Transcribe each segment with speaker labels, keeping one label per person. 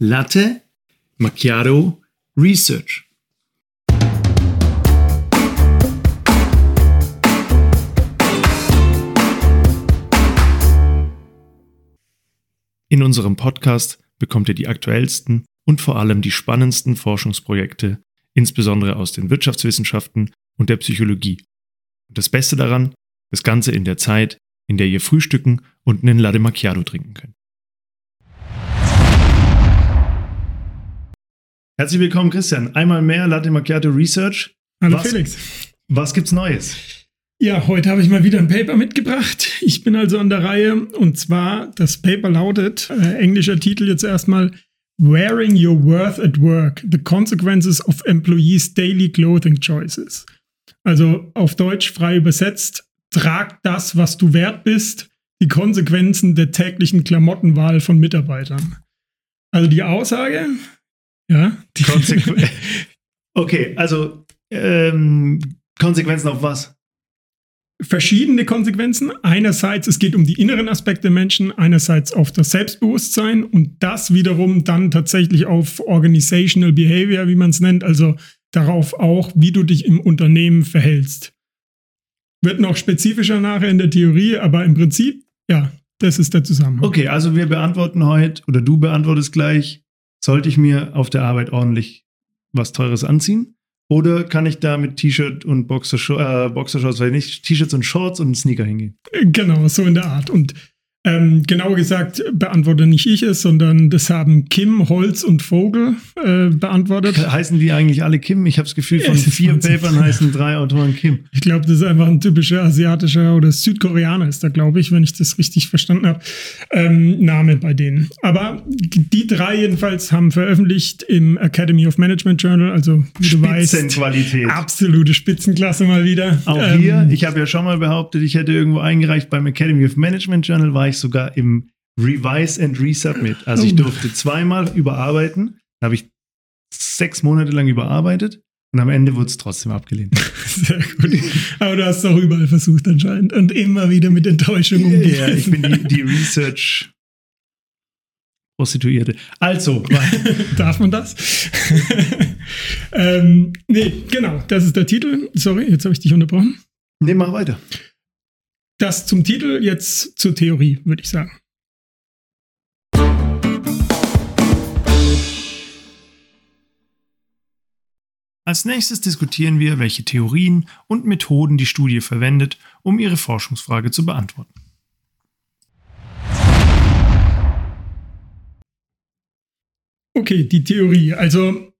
Speaker 1: Latte Macchiato Research. In unserem Podcast bekommt ihr die aktuellsten und vor allem die spannendsten Forschungsprojekte, insbesondere aus den Wirtschaftswissenschaften und der Psychologie. Und das Beste daran, das Ganze in der Zeit, in der ihr frühstücken und einen Latte Macchiato trinken könnt. Herzlich willkommen, Christian. Einmal mehr Latte Macchiato Research.
Speaker 2: Hallo
Speaker 1: was,
Speaker 2: Felix.
Speaker 1: Was gibt's Neues?
Speaker 2: Ja, heute habe ich mal wieder ein Paper mitgebracht. Ich bin also an der Reihe und zwar das Paper lautet, äh, englischer Titel jetzt erstmal, Wearing Your Worth at Work, The Consequences of Employees' Daily Clothing Choices. Also auf Deutsch frei übersetzt, trag das, was du wert bist, die Konsequenzen der täglichen Klamottenwahl von Mitarbeitern. Also die Aussage, ja. Die
Speaker 1: Konsequ okay, also ähm, Konsequenzen auf was?
Speaker 2: verschiedene Konsequenzen. Einerseits, es geht um die inneren Aspekte der Menschen, einerseits auf das Selbstbewusstsein und das wiederum dann tatsächlich auf Organizational Behavior, wie man es nennt, also darauf auch, wie du dich im Unternehmen verhältst. Wird noch spezifischer nachher in der Theorie, aber im Prinzip, ja, das ist der Zusammenhang.
Speaker 1: Okay, also wir beantworten heute, oder du beantwortest gleich, sollte ich mir auf der Arbeit ordentlich was Teures anziehen? Oder kann ich da mit T-Shirt und Boxershorts, äh, Boxershorts, weil nicht T-Shirts und Shorts und Sneaker hingehen?
Speaker 2: Genau, so in der Art. Und ähm, genauer gesagt beantworte nicht ich es, sondern das haben Kim, Holz und Vogel äh, beantwortet.
Speaker 1: Heißen die eigentlich alle Kim? Ich habe das Gefühl, von vier
Speaker 2: Wahnsinn.
Speaker 1: Papern heißen drei Autoren Kim.
Speaker 2: Ich glaube, das ist einfach ein typischer asiatischer oder Südkoreaner ist da, glaube ich, wenn ich das richtig verstanden habe, ähm, Name bei denen. Aber die drei jedenfalls haben veröffentlicht im Academy of Management Journal, also wie du weißt,
Speaker 1: Spitzenqualität.
Speaker 2: absolute Spitzenklasse mal wieder.
Speaker 1: Auch
Speaker 2: Ähm,
Speaker 1: hier, ich habe ja schon mal behauptet, ich hätte irgendwo eingereicht beim Academy of Management Journal, war ich sogar im Revise and Resubmit. Also ich
Speaker 2: Oh.
Speaker 1: durfte zweimal überarbeiten. Habe ich sechs Monate lang überarbeitet und am Ende wurde es trotzdem abgelehnt.
Speaker 2: Sehr gut. Aber du hast es auch überall versucht anscheinend und immer wieder mit Enttäuschung umgegangen.
Speaker 1: ja, ich bin die, die Research Prostituierte. Also,
Speaker 2: Darf man das? ähm, nee, genau, das ist der Titel. Sorry, jetzt habe ich dich unterbrochen.
Speaker 1: nee, mach weiter.
Speaker 2: Das zum Titel, jetzt zur Theorie, würde ich sagen.
Speaker 1: Als nächstes diskutieren wir, welche Theorien und Methoden die Studie verwendet, um ihre Forschungsfrage zu beantworten.
Speaker 2: Okay, die Theorie. Also,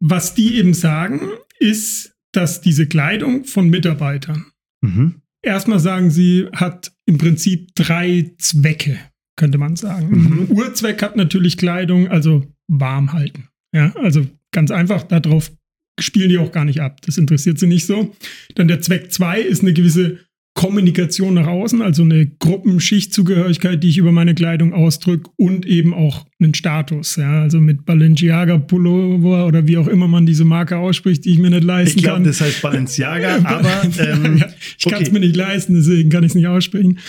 Speaker 2: was die eben sagen, ist, dass diese Kleidung von Mitarbeitern,
Speaker 1: Mhm.
Speaker 2: Erstmal sagen sie, hat im Prinzip drei Zwecke, könnte man sagen.
Speaker 1: Mhm.
Speaker 2: Urzweck hat natürlich Kleidung, also warm halten. Ja, also ganz einfach, darauf spielen die auch gar nicht ab. Das interessiert sie nicht so. Dann der Zweck zwei ist eine gewisse Kommunikation nach außen, also eine Gruppenschichtzugehörigkeit, die ich über meine Kleidung ausdrücke und eben auch einen Status. Ja, also mit Balenciaga Pullover oder wie auch immer man diese Marke ausspricht, die ich mir nicht leisten
Speaker 1: Ich glaube,
Speaker 2: kann.
Speaker 1: das heißt Balenciaga, aber ähm,
Speaker 2: ja, ich kann es
Speaker 1: okay.
Speaker 2: mir nicht leisten, deswegen kann ich es nicht aussprechen.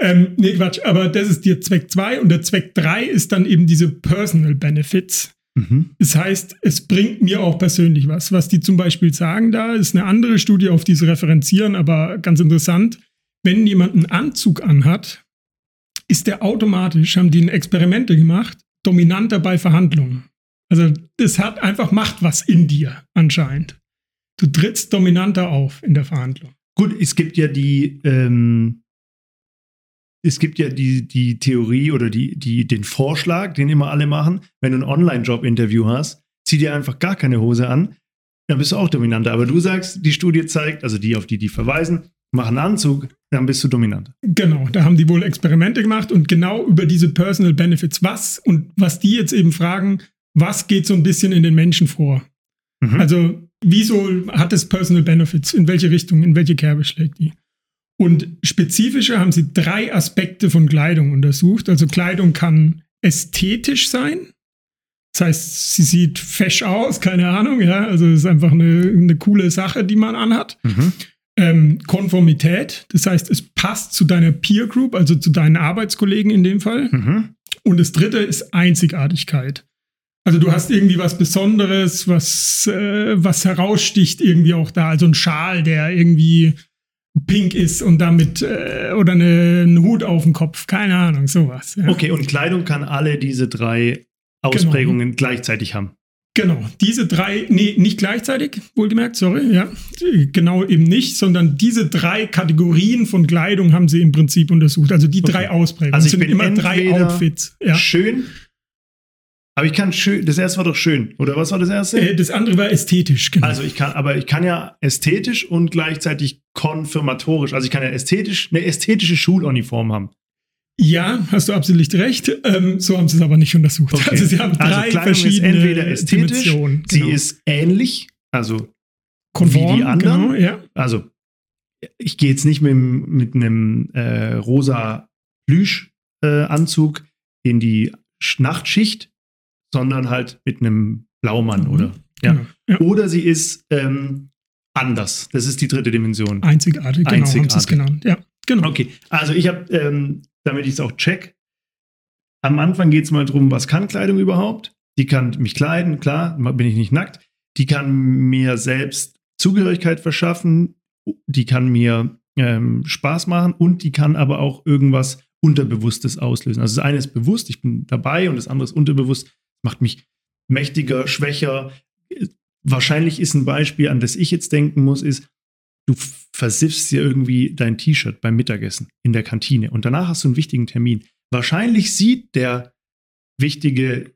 Speaker 2: Ähm, nee, Quatsch, aber das ist der Zweck 2 und der Zweck 3 ist dann eben diese Personal Benefits.
Speaker 1: Mhm.
Speaker 2: Das heißt, es bringt mir auch persönlich was. Was die zum Beispiel sagen da, ist eine andere Studie, auf die sie referenzieren, aber ganz interessant. Wenn jemand einen Anzug anhat, ist der automatisch, haben die ein Experimente gemacht, dominanter bei Verhandlungen. Also das hat einfach, macht was in dir anscheinend. Du trittst dominanter auf in der Verhandlung.
Speaker 1: Gut, es gibt ja die, ähm, es gibt ja die, die Theorie oder die, die, den Vorschlag, den immer alle machen, wenn du ein Online-Job-Interview hast, zieh dir einfach gar keine Hose an, dann bist du auch dominanter. Aber du sagst, die Studie zeigt, also die, auf die die verweisen, mach einen Anzug, dann bist du dominanter.
Speaker 2: Genau, da haben die wohl Experimente gemacht und genau über diese Personal Benefits. Was und was die jetzt eben fragen, was geht so ein bisschen in den Menschen vor?
Speaker 1: Mhm.
Speaker 2: Also, wieso hat es Personal Benefits? In welche Richtung, in welche Kerbe schlägt die? Und spezifischer haben sie drei Aspekte von Kleidung untersucht. Also, Kleidung kann ästhetisch sein. Das heißt, sie sieht fesch aus, keine Ahnung, ja. Also, es ist einfach eine, eine coole Sache, die man anhat.
Speaker 1: Mhm.
Speaker 2: Ähm, Konformität, das heißt, es passt zu deiner Peer Group, also zu deinen Arbeitskollegen in dem Fall.
Speaker 1: Mhm.
Speaker 2: Und das dritte ist Einzigartigkeit. Also du hast irgendwie was Besonderes, was, äh, was heraussticht irgendwie auch da. Also ein Schal, der irgendwie pink ist und damit äh, oder eine, einen Hut auf dem Kopf, keine Ahnung, sowas.
Speaker 1: Ja. Okay, und Kleidung kann alle diese drei Ausprägungen genau. gleichzeitig haben.
Speaker 2: Genau, diese drei, nee, nicht gleichzeitig, wohlgemerkt, sorry, ja, genau eben nicht, sondern diese drei Kategorien von Kleidung haben sie im Prinzip untersucht. Also die okay. drei Ausprägungen.
Speaker 1: Also sind immer drei Outfits. Ja. Schön. Aber ich kann schön, das erste war doch schön, oder was war das erste?
Speaker 2: Äh, das andere war ästhetisch,
Speaker 1: genau. Also ich kann, aber ich kann ja ästhetisch und gleichzeitig konfirmatorisch, also ich kann ja ästhetisch, eine ästhetische Schuluniform haben.
Speaker 2: Ja, hast du absolut recht. Ähm, so haben sie es aber nicht untersucht.
Speaker 1: Okay. Also sie haben also drei also verschiedene ist entweder ästhetisch, genau. sie ist ähnlich, also
Speaker 2: Konform, wie die anderen. Genau, ja.
Speaker 1: Also ich gehe jetzt nicht mit, mit einem äh, rosa Plüschanzug äh, in die Nachtschicht, sondern halt mit einem Blaumann mhm. oder ja. Ja. Oder sie ist ähm, anders. Das ist die dritte Dimension.
Speaker 2: Einzigartig, genau,
Speaker 1: Einzigartig. haben
Speaker 2: es genannt. Ja, genau.
Speaker 1: Okay, also ich habe ähm, damit ich es auch check. Am Anfang geht es mal darum, was kann Kleidung überhaupt? Die kann mich kleiden, klar, bin ich nicht nackt. Die kann mir selbst Zugehörigkeit verschaffen, die kann mir ähm, Spaß machen und die kann aber auch irgendwas Unterbewusstes auslösen. Also das eine ist bewusst, ich bin dabei und das andere ist unterbewusst, macht mich mächtiger, schwächer. Wahrscheinlich ist ein Beispiel, an das ich jetzt denken muss, ist, du versiffst dir irgendwie dein T-Shirt beim Mittagessen in der Kantine und danach hast du einen wichtigen Termin. Wahrscheinlich sieht der wichtige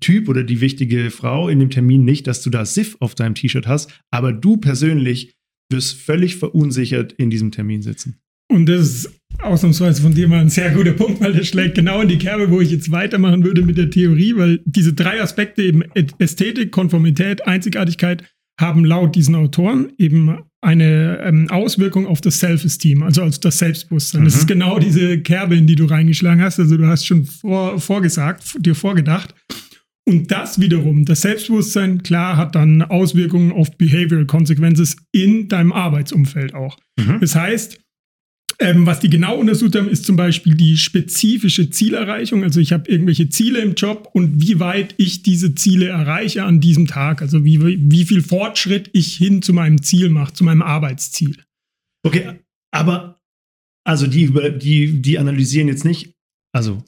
Speaker 1: Typ oder die wichtige Frau in dem Termin nicht, dass du da Siff auf deinem T-Shirt hast, aber du persönlich wirst völlig verunsichert in diesem Termin sitzen.
Speaker 2: Und das ist ausnahmsweise von dir mal ein sehr guter Punkt, weil das schlägt genau in die Kerbe, wo ich jetzt weitermachen würde mit der Theorie, weil diese drei Aspekte eben Ästhetik, Konformität, Einzigartigkeit haben laut diesen Autoren eben eine ähm, Auswirkung auf das Self-Esteem, also auf das Selbstbewusstsein. Mhm. Das ist genau diese Kerbe, in die du reingeschlagen hast. Also du hast schon vor, vorgesagt, dir vorgedacht. Und das wiederum, das Selbstbewusstsein, klar, hat dann Auswirkungen auf Behavioral Consequences in deinem Arbeitsumfeld auch. Mhm. Das heißt, ähm, was die genau untersucht haben, ist zum Beispiel die spezifische Zielerreichung. Also ich habe irgendwelche Ziele im Job und wie weit ich diese Ziele erreiche an diesem Tag. Also wie, wie viel Fortschritt ich hin zu meinem Ziel mache, zu meinem Arbeitsziel.
Speaker 1: Okay, aber also die, die, die analysieren jetzt nicht, also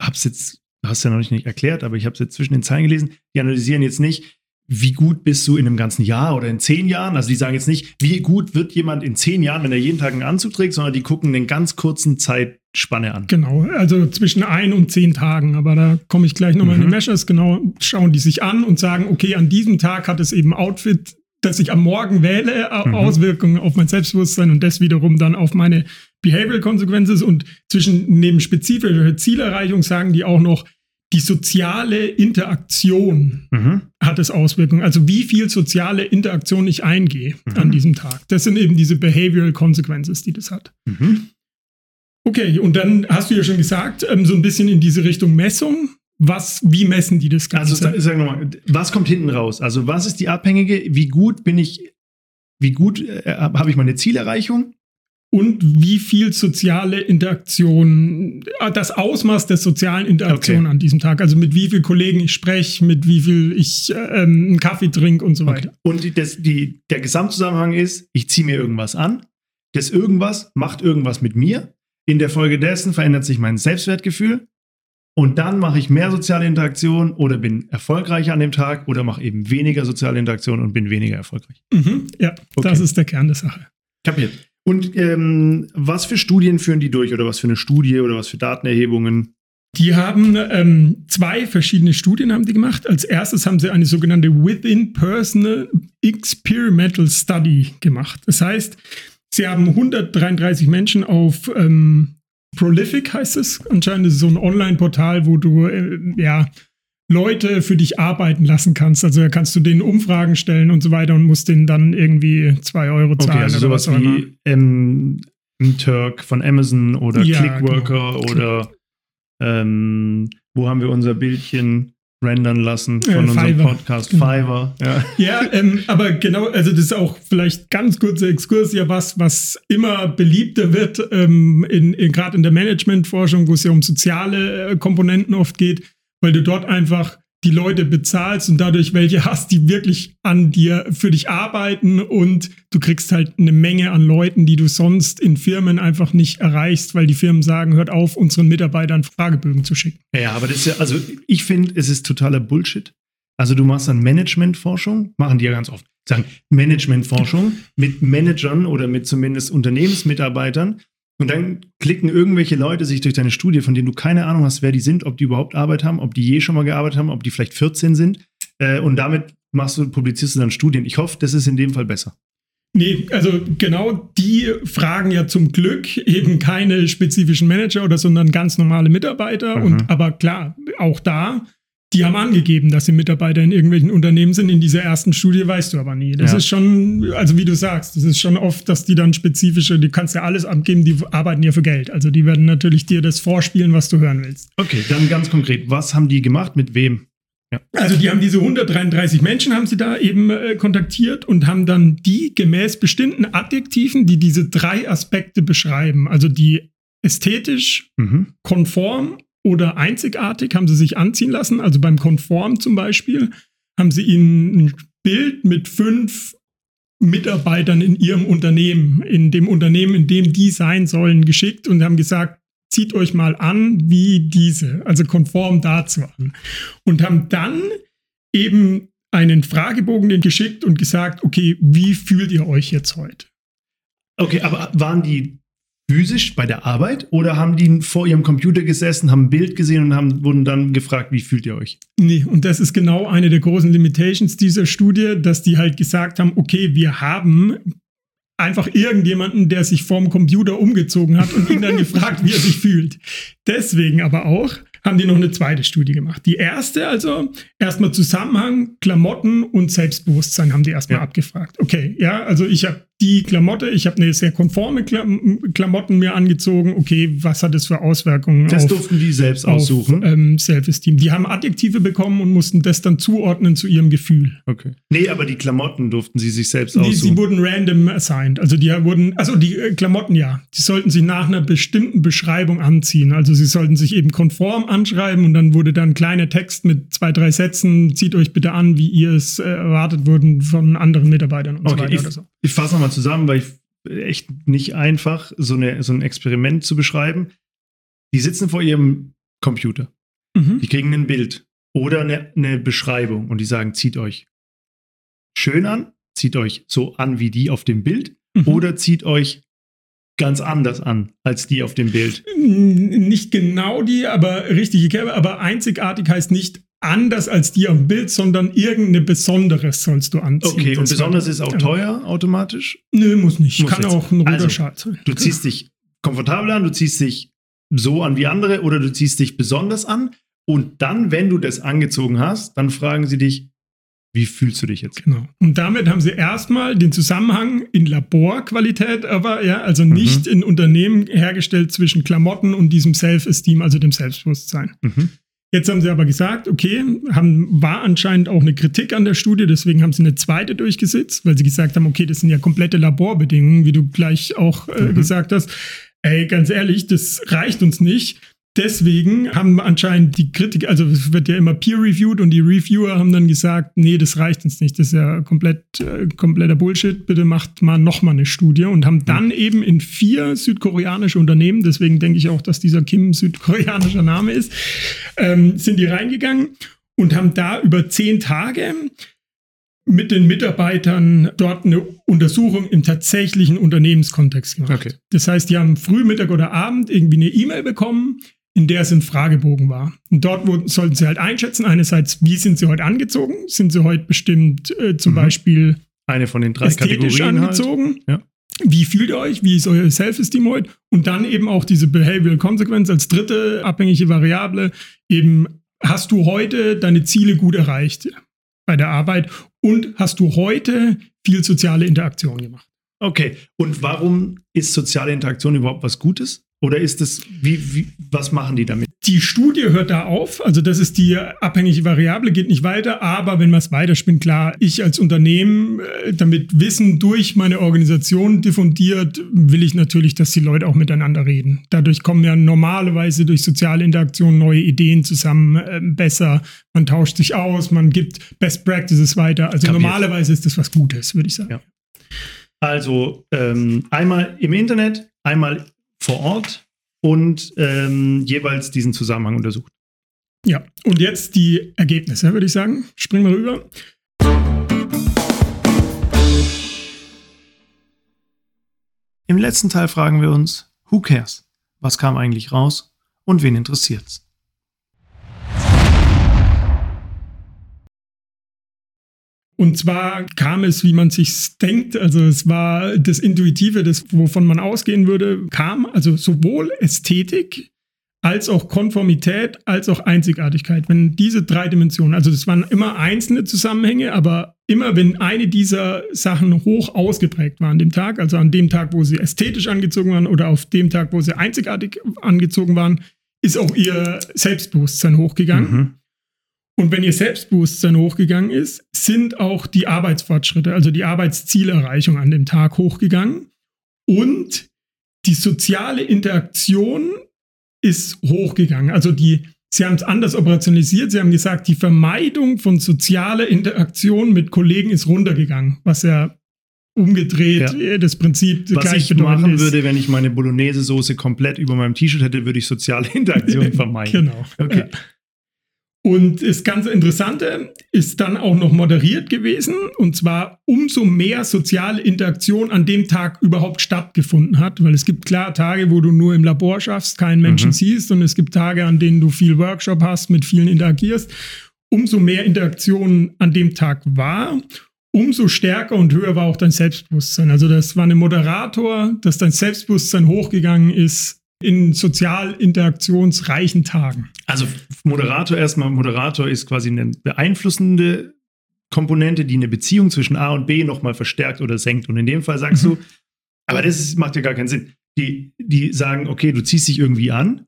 Speaker 1: hab's jetzt, hast ja noch nicht erklärt, aber ich habe es jetzt zwischen den Zeilen gelesen, die analysieren jetzt nicht, wie gut bist du in einem ganzen Jahr oder in zehn Jahren? Also die sagen jetzt nicht, wie gut wird jemand in zehn Jahren, wenn er jeden Tag einen Anzug trägt, sondern die gucken einen ganz kurzen Zeitspanne an.
Speaker 2: Genau, also zwischen ein und zehn Tagen. Aber da komme ich gleich nochmal mhm. in die Measures. Genau, schauen die sich an und sagen, okay, an diesem Tag hat es eben Outfit, das ich am Morgen wähle, mhm. Auswirkungen auf mein Selbstbewusstsein und das wiederum dann auf meine Behavioral Consequences. Und zwischen neben spezifischer Zielerreichung sagen die auch noch, die soziale Interaktion mhm. hat es Auswirkungen. Also wie viel soziale Interaktion ich eingehe mhm. an diesem Tag. Das sind eben diese Behavioral Consequences, die das hat. Mhm. Okay, und dann hast du ja schon gesagt, ähm, so ein bisschen in diese Richtung Messung. Was, wie messen die das
Speaker 1: Ganze? Also sag nochmal, was kommt hinten raus? Also was ist die abhängige? Wie gut bin ich, wie gut äh, habe ich meine Zielerreichung?
Speaker 2: Und wie viel soziale Interaktion, äh, das Ausmaß der sozialen Interaktion okay. an diesem Tag, also mit wie vielen Kollegen ich spreche, mit wie viel ich äh, ähm, einen Kaffee trinke und so weiter. Okay.
Speaker 1: Und das, die, der Gesamtzusammenhang ist, ich ziehe mir irgendwas an, das irgendwas macht irgendwas mit mir. In der Folge dessen verändert sich mein Selbstwertgefühl und dann mache ich mehr soziale Interaktion oder bin erfolgreicher an dem Tag oder mache eben weniger soziale Interaktion und bin weniger erfolgreich.
Speaker 2: Mhm, ja, okay. das ist der Kern der Sache.
Speaker 1: Kapiert. Und ähm, was für Studien führen die durch oder was für eine Studie oder was für Datenerhebungen?
Speaker 2: Die haben ähm, zwei verschiedene Studien haben die gemacht. Als erstes haben sie eine sogenannte Within Personal Experimental Study gemacht. Das heißt, sie haben 133 Menschen auf ähm, Prolific heißt es. Anscheinend ist es so ein Online-Portal, wo du äh, ja Leute für dich arbeiten lassen kannst. Also da kannst du denen Umfragen stellen und so weiter und musst denen dann irgendwie zwei Euro zahlen. Okay,
Speaker 1: also sowas wie ähm, Turk von Amazon oder ja, Clickworker genau. oder ähm, wo haben wir unser Bildchen rendern lassen von äh, unserem. Podcast genau. Fiverr.
Speaker 2: Ja, ja ähm, aber genau, also das ist auch vielleicht ganz kurzer Exkurs, ja was, was immer beliebter wird, ähm, in, in gerade in der Managementforschung, wo es ja um soziale äh, Komponenten oft geht weil du dort einfach die Leute bezahlst und dadurch welche hast, die wirklich an dir für dich arbeiten und du kriegst halt eine Menge an Leuten, die du sonst in Firmen einfach nicht erreichst, weil die Firmen sagen, hört auf, unseren Mitarbeitern Fragebögen zu schicken.
Speaker 1: Ja, aber das ist ja, also ich finde, es ist totaler Bullshit. Also du machst dann Managementforschung, machen die ja ganz oft, sagen Managementforschung mit Managern oder mit zumindest Unternehmensmitarbeitern und dann klicken irgendwelche Leute sich durch deine Studie, von denen du keine Ahnung hast, wer die sind, ob die überhaupt Arbeit haben, ob die je schon mal gearbeitet haben, ob die vielleicht 14 sind. Äh, und damit machst du, publizierst du dann Studien. Ich hoffe, das ist in dem Fall besser.
Speaker 2: Nee, also genau die fragen ja zum Glück eben keine spezifischen Manager oder sondern ganz normale Mitarbeiter. Mhm. Und aber klar, auch da die haben angegeben, dass sie Mitarbeiter in irgendwelchen Unternehmen sind. In dieser ersten Studie weißt du aber nie. Das ja. ist schon, also wie du sagst, das ist schon oft, dass die dann spezifische, die kannst ja alles abgeben, die arbeiten ja für Geld. Also die werden natürlich dir das vorspielen, was du hören willst.
Speaker 1: Okay, dann ganz konkret, was haben die gemacht, mit wem?
Speaker 2: Ja. Also die haben diese 133 Menschen haben sie da eben äh, kontaktiert und haben dann die gemäß bestimmten Adjektiven, die diese drei Aspekte beschreiben, also die ästhetisch, mhm. konform oder einzigartig haben sie sich anziehen lassen. Also beim Konform zum Beispiel haben sie ihnen ein Bild mit fünf Mitarbeitern in ihrem Unternehmen, in dem Unternehmen, in dem die sein sollen, geschickt und haben gesagt, zieht euch mal an wie diese, also konform dazu an. Und haben dann eben einen Fragebogen geschickt und gesagt, okay, wie fühlt ihr euch jetzt heute?
Speaker 1: Okay, aber waren die physisch bei der Arbeit oder haben die vor ihrem Computer gesessen, haben ein Bild gesehen und haben, wurden dann gefragt, wie fühlt ihr euch?
Speaker 2: Nee, und das ist genau eine der großen Limitations dieser Studie, dass die halt gesagt haben, okay, wir haben einfach irgendjemanden, der sich vorm Computer umgezogen hat und ihn dann gefragt, wie er sich fühlt. Deswegen aber auch haben die noch eine zweite Studie gemacht. Die erste also erstmal Zusammenhang Klamotten und Selbstbewusstsein haben die erstmal ja. abgefragt. Okay, ja, also ich habe die Klamotte, ich habe eine sehr konforme Klamotten mir angezogen. Okay, was hat das für Auswirkungen?
Speaker 1: Das auf, durften die selbst aussuchen.
Speaker 2: ähm, Self-Esteem. Die haben Adjektive bekommen und mussten das dann zuordnen zu ihrem Gefühl.
Speaker 1: Okay. Nee, aber die Klamotten durften sie sich selbst aussuchen. Die,
Speaker 2: sie wurden random assigned. Also die wurden, also die äh, Klamotten ja, die sollten sich nach einer bestimmten Beschreibung anziehen. Also sie sollten sich eben konform anschreiben und dann wurde dann ein kleiner Text mit zwei, drei Sätzen, zieht euch bitte an, wie ihr es äh, erwartet wurden von anderen Mitarbeitern und
Speaker 1: okay, so weiter ich, oder so. Ich fasse nochmal zusammen, weil ich echt nicht einfach, so, eine, so ein Experiment zu beschreiben. Die sitzen vor ihrem Computer. Mhm. Die kriegen ein Bild oder eine, eine Beschreibung und die sagen, zieht euch schön an, zieht euch so an wie die auf dem Bild mhm. oder zieht euch ganz anders an als die auf dem Bild.
Speaker 2: Nicht genau die, aber richtige Kerbe, aber einzigartig heißt nicht anders als die auf dem Bild, sondern irgendeine Besonderes sollst du anziehen.
Speaker 1: Okay, und besonders ist auch teuer automatisch?
Speaker 2: Nö, muss nicht. Muss Kann jetzt. auch ein roter also, Schal sein.
Speaker 1: Du ziehst dich komfortabel an, du ziehst dich so an wie andere oder du ziehst dich besonders an und dann, wenn du das angezogen hast, dann fragen sie dich, wie fühlst du dich jetzt?
Speaker 2: Genau. Und damit haben sie erstmal den Zusammenhang in Laborqualität, aber ja, also nicht mhm. in Unternehmen hergestellt zwischen Klamotten und diesem Self-Esteem, also dem Selbstbewusstsein. Mhm. Jetzt haben sie aber gesagt, okay, haben, war anscheinend auch eine Kritik an der Studie, deswegen haben sie eine zweite durchgesetzt, weil sie gesagt haben, okay, das sind ja komplette Laborbedingungen, wie du gleich auch äh, mhm. gesagt hast. Ey, ganz ehrlich, das reicht uns nicht. Deswegen haben anscheinend die Kritik, also es wird ja immer peer-reviewed und die Reviewer haben dann gesagt, nee, das reicht uns nicht, das ist ja komplett, äh, kompletter Bullshit, bitte macht mal nochmal eine Studie und haben dann eben in vier südkoreanische Unternehmen, deswegen denke ich auch, dass dieser Kim südkoreanischer Name ist, ähm, sind die reingegangen und haben da über zehn Tage mit den Mitarbeitern dort eine Untersuchung im tatsächlichen Unternehmenskontext gemacht. Okay. Das heißt, die haben früh, Mittag oder Abend irgendwie eine E-Mail bekommen, in der es ein Fragebogen war. Und dort wurden, sollten sie halt einschätzen, einerseits, wie sind sie heute angezogen? Sind sie heute bestimmt äh, zum mhm. Beispiel
Speaker 1: eine von den drei ästhetisch
Speaker 2: Kategorien halt. angezogen? Halt. Ja. Wie fühlt ihr euch? Wie ist euer Self-Esteem heute? Und dann eben auch diese Behavioral Consequence als dritte abhängige Variable. Eben, hast du heute deine Ziele gut erreicht bei der Arbeit? Und hast du heute viel soziale Interaktion gemacht?
Speaker 1: Okay, und warum ist soziale Interaktion überhaupt was Gutes? Oder ist das, wie, wie, was machen die damit?
Speaker 2: Die Studie hört da auf, also das ist die abhängige Variable, geht nicht weiter, aber wenn man es weiterspinnt, klar, ich als Unternehmen, äh, damit Wissen durch meine Organisation diffundiert, will ich natürlich, dass die Leute auch miteinander reden. Dadurch kommen ja normalerweise durch soziale Interaktion neue Ideen zusammen, äh, besser, man tauscht sich aus, man gibt Best Practices weiter. Also Kapiert. normalerweise ist das was Gutes, würde ich sagen. Ja.
Speaker 1: Also ähm, einmal im Internet, einmal vor Ort und ähm, jeweils diesen Zusammenhang untersucht.
Speaker 2: Ja, und jetzt die Ergebnisse, würde ich sagen. Springen wir rüber.
Speaker 1: Im letzten Teil fragen wir uns, who cares? Was kam eigentlich raus und wen interessiert's?
Speaker 2: Und zwar kam es, wie man sich denkt, also es war das Intuitive, das, wovon man ausgehen würde, kam, also sowohl Ästhetik als auch Konformität, als auch Einzigartigkeit. Wenn diese drei Dimensionen, also das waren immer einzelne Zusammenhänge, aber immer wenn eine dieser Sachen hoch ausgeprägt war an dem Tag, also an dem Tag, wo sie ästhetisch angezogen waren oder auf dem Tag, wo sie einzigartig angezogen waren, ist auch ihr Selbstbewusstsein hochgegangen. Mhm. Und wenn ihr Selbstbewusstsein hochgegangen ist, sind auch die Arbeitsfortschritte, also die Arbeitszielerreichung an dem Tag hochgegangen. Und die soziale Interaktion ist hochgegangen. Also die, sie haben es anders operationalisiert. Sie haben gesagt, die Vermeidung von sozialer Interaktion mit Kollegen ist runtergegangen, was ja umgedreht ja. das Prinzip
Speaker 1: Was ich machen ist. würde, wenn ich meine Bolognese-Soße komplett über meinem T-Shirt hätte, würde ich soziale Interaktion vermeiden.
Speaker 2: genau. Okay. Ja. Und das ganz Interessante ist dann auch noch moderiert gewesen, und zwar umso mehr soziale Interaktion an dem Tag überhaupt stattgefunden hat, weil es gibt klar Tage, wo du nur im Labor schaffst, keinen Menschen mhm. siehst, und es gibt Tage, an denen du viel Workshop hast, mit vielen interagierst. Umso mehr Interaktion an dem Tag war, umso stärker und höher war auch dein Selbstbewusstsein. Also das war ein Moderator, dass dein Selbstbewusstsein hochgegangen ist in sozial interaktionsreichen Tagen.
Speaker 1: Also Moderator erstmal, Moderator ist quasi eine beeinflussende Komponente, die eine Beziehung zwischen A und B nochmal verstärkt oder senkt. Und in dem Fall sagst mhm. du, aber das ist, macht ja gar keinen Sinn. Die, die sagen, okay, du ziehst dich irgendwie an,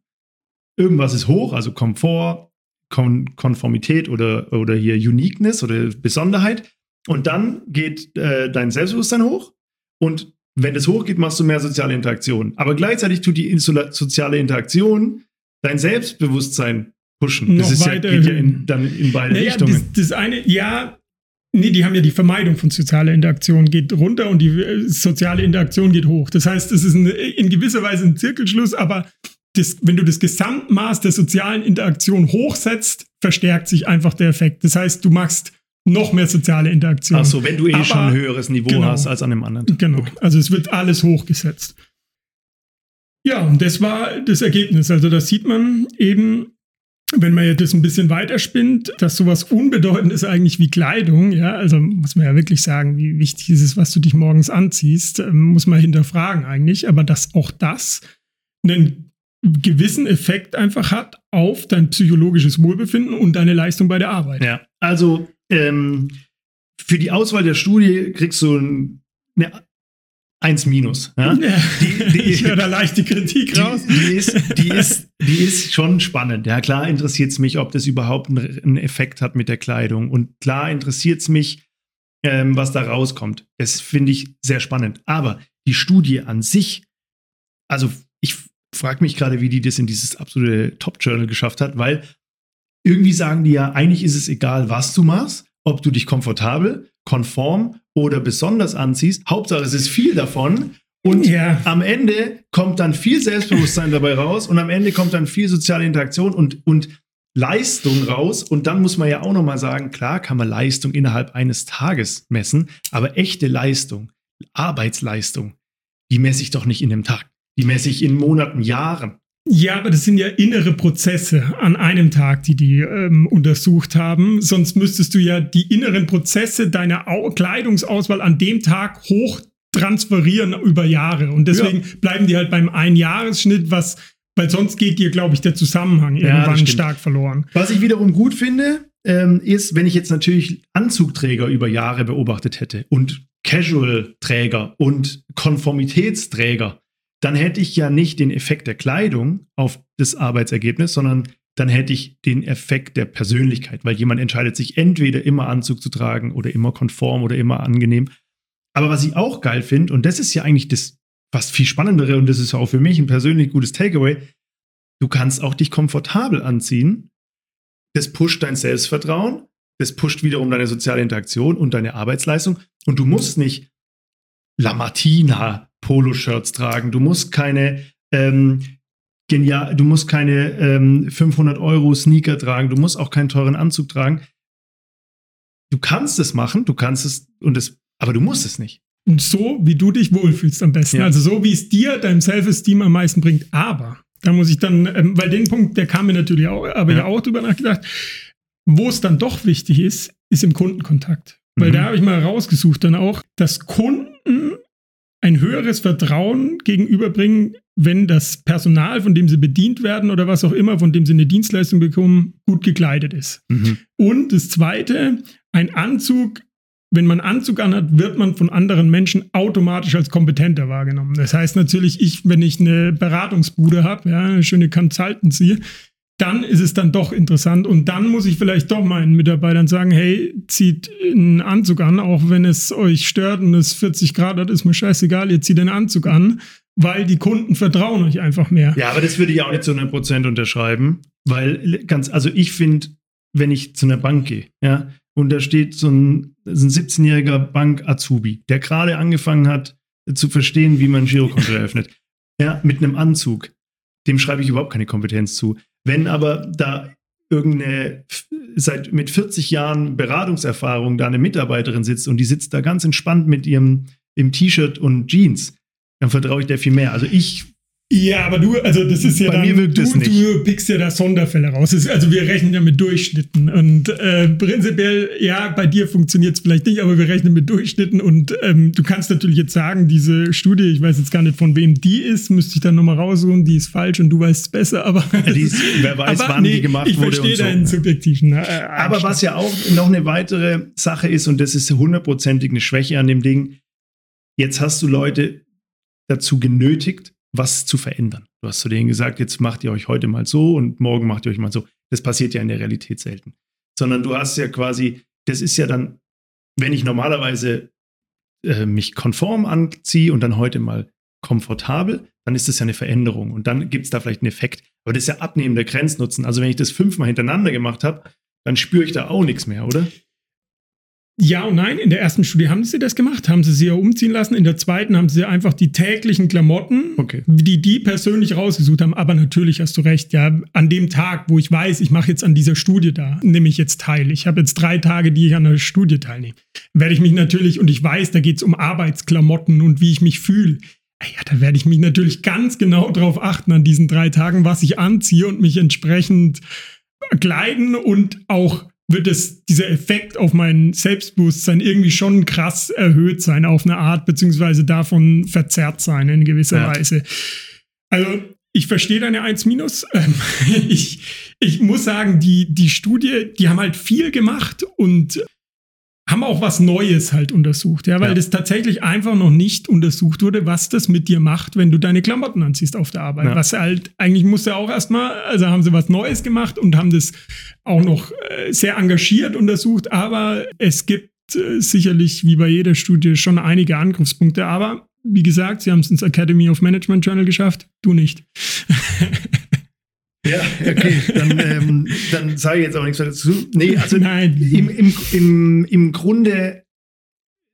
Speaker 1: irgendwas ist hoch, also Komfort, Kon Konformität oder, oder hier Uniqueness oder Besonderheit. Und dann geht äh, dein Selbstbewusstsein hoch und wenn es hochgeht, machst du mehr soziale Interaktion. Aber gleichzeitig tut die soziale Interaktion dein Selbstbewusstsein pushen.
Speaker 2: Das ist ja, geht ja in, dann in beide naja, Richtungen. Das, das, eine, ja, nee, die haben ja die Vermeidung von sozialer Interaktion geht runter und die äh, soziale Interaktion geht hoch. Das heißt, es ist ein, in gewisser Weise ein Zirkelschluss, aber das, wenn du das Gesamtmaß der sozialen Interaktion hochsetzt, verstärkt sich einfach der Effekt. Das heißt, du machst noch mehr soziale Interaktion.
Speaker 1: Ach so, wenn du eh Aber, schon ein höheres Niveau genau, hast als an dem anderen.
Speaker 2: Genau. Okay. Also es wird alles hochgesetzt. Ja, und das war das Ergebnis. Also das sieht man eben, wenn man jetzt das ein bisschen weiterspinnt, dass sowas Unbedeutendes eigentlich wie Kleidung, ja, also muss man ja wirklich sagen, wie wichtig ist es, was du dich morgens anziehst, ähm, muss man hinterfragen eigentlich, aber dass auch das einen gewissen Effekt einfach hat auf dein psychologisches Wohlbefinden und deine Leistung bei der Arbeit.
Speaker 1: Ja, also ähm, für die Auswahl der Studie kriegst du ein, eine 1 minus. Ja? ja.
Speaker 2: Die, die, ich höre da leicht die Kritik raus.
Speaker 1: Die, die, ist, die, ist, die ist schon spannend. Ja, klar interessiert es mich, ob das überhaupt einen Effekt hat mit der Kleidung. Und klar interessiert es mich, ähm, was da rauskommt. Das finde ich sehr spannend. Aber die Studie an sich, also ich frage mich gerade, wie die das in dieses absolute Top-Journal geschafft hat, weil irgendwie sagen die ja, eigentlich ist es egal, was du machst, ob du dich komfortabel, konform oder besonders anziehst. Hauptsache, es ist viel davon. Und ja. am Ende kommt dann viel Selbstbewusstsein dabei raus und am Ende kommt dann viel soziale Interaktion und, und Leistung raus. Und dann muss man ja auch nochmal sagen, klar kann man Leistung innerhalb eines Tages messen, aber echte Leistung, Arbeitsleistung, die messe ich doch nicht in einem Tag. Die messe ich in Monaten, Jahren.
Speaker 2: Ja, aber das sind ja innere Prozesse an einem Tag, die die ähm, untersucht haben. Sonst müsstest du ja die inneren Prozesse deiner Au Kleidungsauswahl an dem Tag hoch transferieren über Jahre. Und deswegen ja. bleiben die halt beim Einjahresschnitt, was, weil sonst geht dir, glaube ich, der Zusammenhang irgendwann ja, stark verloren.
Speaker 1: Was ich wiederum gut finde, ähm, ist, wenn ich jetzt natürlich Anzugträger über Jahre beobachtet hätte und Casual-Träger und Konformitätsträger dann hätte ich ja nicht den Effekt der Kleidung auf das Arbeitsergebnis, sondern dann hätte ich den Effekt der Persönlichkeit, weil jemand entscheidet sich entweder immer Anzug zu tragen oder immer konform oder immer angenehm. Aber was ich auch geil finde, und das ist ja eigentlich das fast viel spannendere, und das ist auch für mich ein persönlich gutes Takeaway, du kannst auch dich komfortabel anziehen. Das pusht dein Selbstvertrauen, das pusht wiederum deine soziale Interaktion und deine Arbeitsleistung. Und du musst nicht Lamartina Poloshirts tragen, du musst keine ähm, genial, du musst keine ähm, 500 Euro Sneaker tragen, du musst auch keinen teuren Anzug tragen. Du kannst es machen, du kannst es und es, aber du musst es nicht.
Speaker 2: Und so, wie du dich wohlfühlst am besten. Ja. Also so, wie es dir deinem Self-Esteem am meisten bringt. Aber, da muss ich dann, ähm, weil den Punkt, der kam mir natürlich auch, aber ja, ja auch drüber nachgedacht, wo es dann doch wichtig ist, ist im Kundenkontakt. Weil mhm. da habe ich mal rausgesucht dann auch, dass Kunden ein höheres Vertrauen gegenüberbringen, wenn das Personal, von dem sie bedient werden oder was auch immer, von dem sie eine Dienstleistung bekommen, gut gekleidet ist. Mhm. Und das Zweite, ein Anzug, wenn man Anzug anhat, wird man von anderen Menschen automatisch als kompetenter wahrgenommen. Das heißt natürlich, ich, wenn ich eine Beratungsbude habe, ja, eine schöne Consultancy, dann ist es dann doch interessant und dann muss ich vielleicht doch meinen Mitarbeitern sagen, hey, zieht einen Anzug an, auch wenn es euch stört und es 40 Grad hat, ist mir scheißegal, ihr zieht den Anzug an, weil die Kunden vertrauen euch einfach mehr.
Speaker 1: Ja, aber das würde ich auch nicht zu 100% unterschreiben, weil ganz, also ich finde, wenn ich zu einer Bank gehe, ja, und da steht so ein, ein 17-jähriger Bank-Azubi, der gerade angefangen hat zu verstehen, wie man ein Girokonto eröffnet, ja, mit einem Anzug, dem schreibe ich überhaupt keine Kompetenz zu. Wenn aber da irgendeine seit mit 40 Jahren Beratungserfahrung da eine Mitarbeiterin sitzt und die sitzt da ganz entspannt mit ihrem im T-Shirt und Jeans, dann vertraue ich der viel mehr. Also ich
Speaker 2: ja, aber du, also das ist ja
Speaker 1: Bei dann, mir wirkt
Speaker 2: du,
Speaker 1: es nicht.
Speaker 2: du pickst ja da Sonderfälle raus. Also wir rechnen ja mit Durchschnitten und äh, prinzipiell, ja, bei dir funktioniert es vielleicht nicht, aber wir rechnen mit Durchschnitten und ähm, du kannst natürlich jetzt sagen, diese Studie, ich weiß jetzt gar nicht von wem die ist, müsste ich dann nochmal raussuchen, die ist falsch und du weißt es besser, aber
Speaker 1: ja, ist, wer weiß, aber, wann nee, die gemacht
Speaker 2: ich
Speaker 1: wurde.
Speaker 2: Ich verstehe deinen so. subjektiven. Äh,
Speaker 1: aber was ja auch noch eine weitere Sache ist und das ist hundertprozentig eine Schwäche an dem Ding, jetzt hast du Leute dazu genötigt, was zu verändern. Du hast zu denen gesagt, jetzt macht ihr euch heute mal so und morgen macht ihr euch mal so. Das passiert ja in der Realität selten. Sondern du hast ja quasi, das ist ja dann, wenn ich normalerweise äh, mich konform anziehe und dann heute mal komfortabel, dann ist das ja eine Veränderung und dann gibt es da vielleicht einen Effekt. Aber das ist ja abnehmender Grenznutzen. Also wenn ich das fünfmal hintereinander gemacht habe, dann spüre ich da auch nichts mehr, oder?
Speaker 2: Ja und nein. In der ersten Studie haben sie das gemacht, haben sie sie ja umziehen lassen. In der zweiten haben sie einfach die täglichen Klamotten,
Speaker 1: okay.
Speaker 2: die die persönlich rausgesucht haben. Aber natürlich hast du recht, ja. An dem Tag, wo ich weiß, ich mache jetzt an dieser Studie da, nehme ich jetzt teil. Ich habe jetzt drei Tage, die ich an der Studie teilnehme. Werde ich mich natürlich, und ich weiß, da geht es um Arbeitsklamotten und wie ich mich fühle. Ja, da werde ich mich natürlich ganz genau drauf achten an diesen drei Tagen, was ich anziehe und mich entsprechend kleiden und auch wird es, dieser Effekt auf mein Selbstbewusstsein irgendwie schon krass erhöht sein auf eine Art, beziehungsweise davon verzerrt sein in gewisser ja. Weise. Also, ich verstehe deine 1 minus. Ähm, ich, ich muss sagen, die, die Studie, die haben halt viel gemacht und haben auch was Neues halt untersucht, ja, weil ja. das tatsächlich einfach noch nicht untersucht wurde, was das mit dir macht, wenn du deine Klamotten anziehst auf der Arbeit. Ja. Was halt, eigentlich musste auch erstmal, also haben sie was Neues gemacht und haben das auch noch äh, sehr engagiert untersucht, aber es gibt äh, sicherlich, wie bei jeder Studie, schon einige Angriffspunkte, aber wie gesagt, sie haben es ins Academy of Management Journal geschafft, du nicht.
Speaker 1: Ja, okay, dann, ähm, dann sage ich jetzt auch nichts dazu. Nee, also
Speaker 2: Nein.
Speaker 1: Im, im, im, im Grunde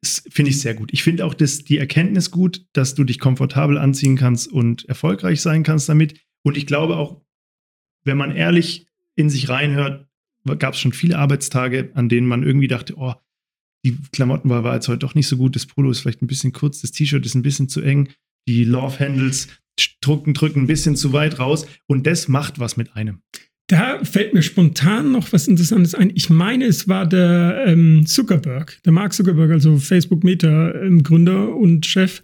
Speaker 1: finde ich sehr gut. Ich finde auch das, die Erkenntnis gut, dass du dich komfortabel anziehen kannst und erfolgreich sein kannst damit. Und ich glaube auch, wenn man ehrlich in sich reinhört, gab es schon viele Arbeitstage, an denen man irgendwie dachte, oh, die Klamottenwahl war jetzt heute doch nicht so gut, das Polo ist vielleicht ein bisschen kurz, das T-Shirt ist ein bisschen zu eng, die Love Handles drücken, drücken ein bisschen zu weit raus und das macht was mit einem.
Speaker 2: Da fällt mir spontan noch was Interessantes ein. Ich meine, es war der ähm, Zuckerberg, der Mark Zuckerberg, also Facebook Meta ähm, Gründer und Chef.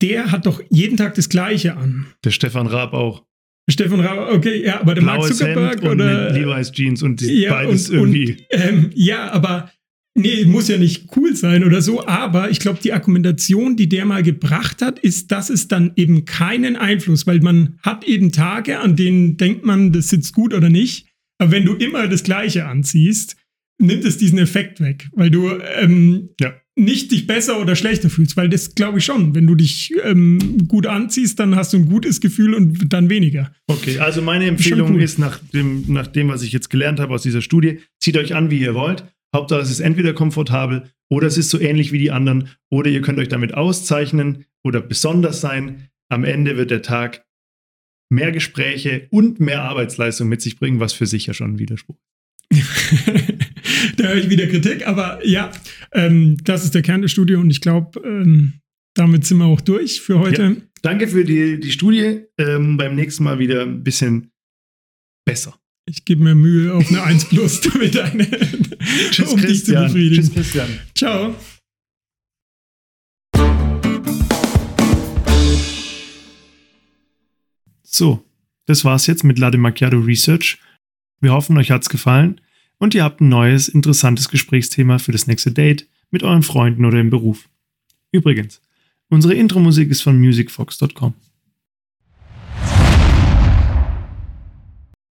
Speaker 2: Der hat doch jeden Tag das Gleiche an.
Speaker 1: Der Stefan Raab auch.
Speaker 2: Stefan Raab, okay, ja, aber der
Speaker 1: Blaues
Speaker 2: Mark Zuckerberg
Speaker 1: Hemd
Speaker 2: oder
Speaker 1: Levi's Jeans und
Speaker 2: ja,
Speaker 1: beides
Speaker 2: und,
Speaker 1: irgendwie.
Speaker 2: Und, ähm, ja, aber Nee, muss ja nicht cool sein oder so, aber ich glaube, die Argumentation, die der mal gebracht hat, ist, dass es dann eben keinen Einfluss, weil man hat eben Tage, an denen denkt man, das sitzt gut oder nicht. Aber wenn du immer das Gleiche anziehst, nimmt es diesen Effekt weg, weil du ähm, ja. nicht dich besser oder schlechter fühlst, weil das glaube ich schon. Wenn du dich ähm, gut anziehst, dann hast du ein gutes Gefühl und dann weniger.
Speaker 1: Okay, also meine Empfehlung ist nach dem, nach dem, was ich jetzt gelernt habe aus dieser Studie, zieht euch an, wie ihr wollt Hauptsache, es ist entweder komfortabel oder es ist so ähnlich wie die anderen oder ihr könnt euch damit auszeichnen oder besonders sein. Am Ende wird der Tag mehr Gespräche und mehr Arbeitsleistung mit sich bringen, was für sich ja schon ein Widerspruch.
Speaker 2: da höre ich wieder Kritik, aber ja, ähm, das ist der Kern der Studie und ich glaube, ähm, damit sind wir auch durch für heute. Ja,
Speaker 1: danke für die, die Studie. Ähm, beim nächsten Mal wieder ein bisschen besser.
Speaker 2: Ich gebe mir Mühe auf eine 1 plus, damit eine,
Speaker 1: Tschüss, um dich zu befriedigen. Tschüss, Christian.
Speaker 2: Ciao.
Speaker 1: So, das war's jetzt mit Latte Macchiato Research. Wir hoffen, euch hat's gefallen und ihr habt ein neues, interessantes Gesprächsthema für das nächste Date mit euren Freunden oder im Beruf. Übrigens, unsere Intro-Musik ist von musicfox.com.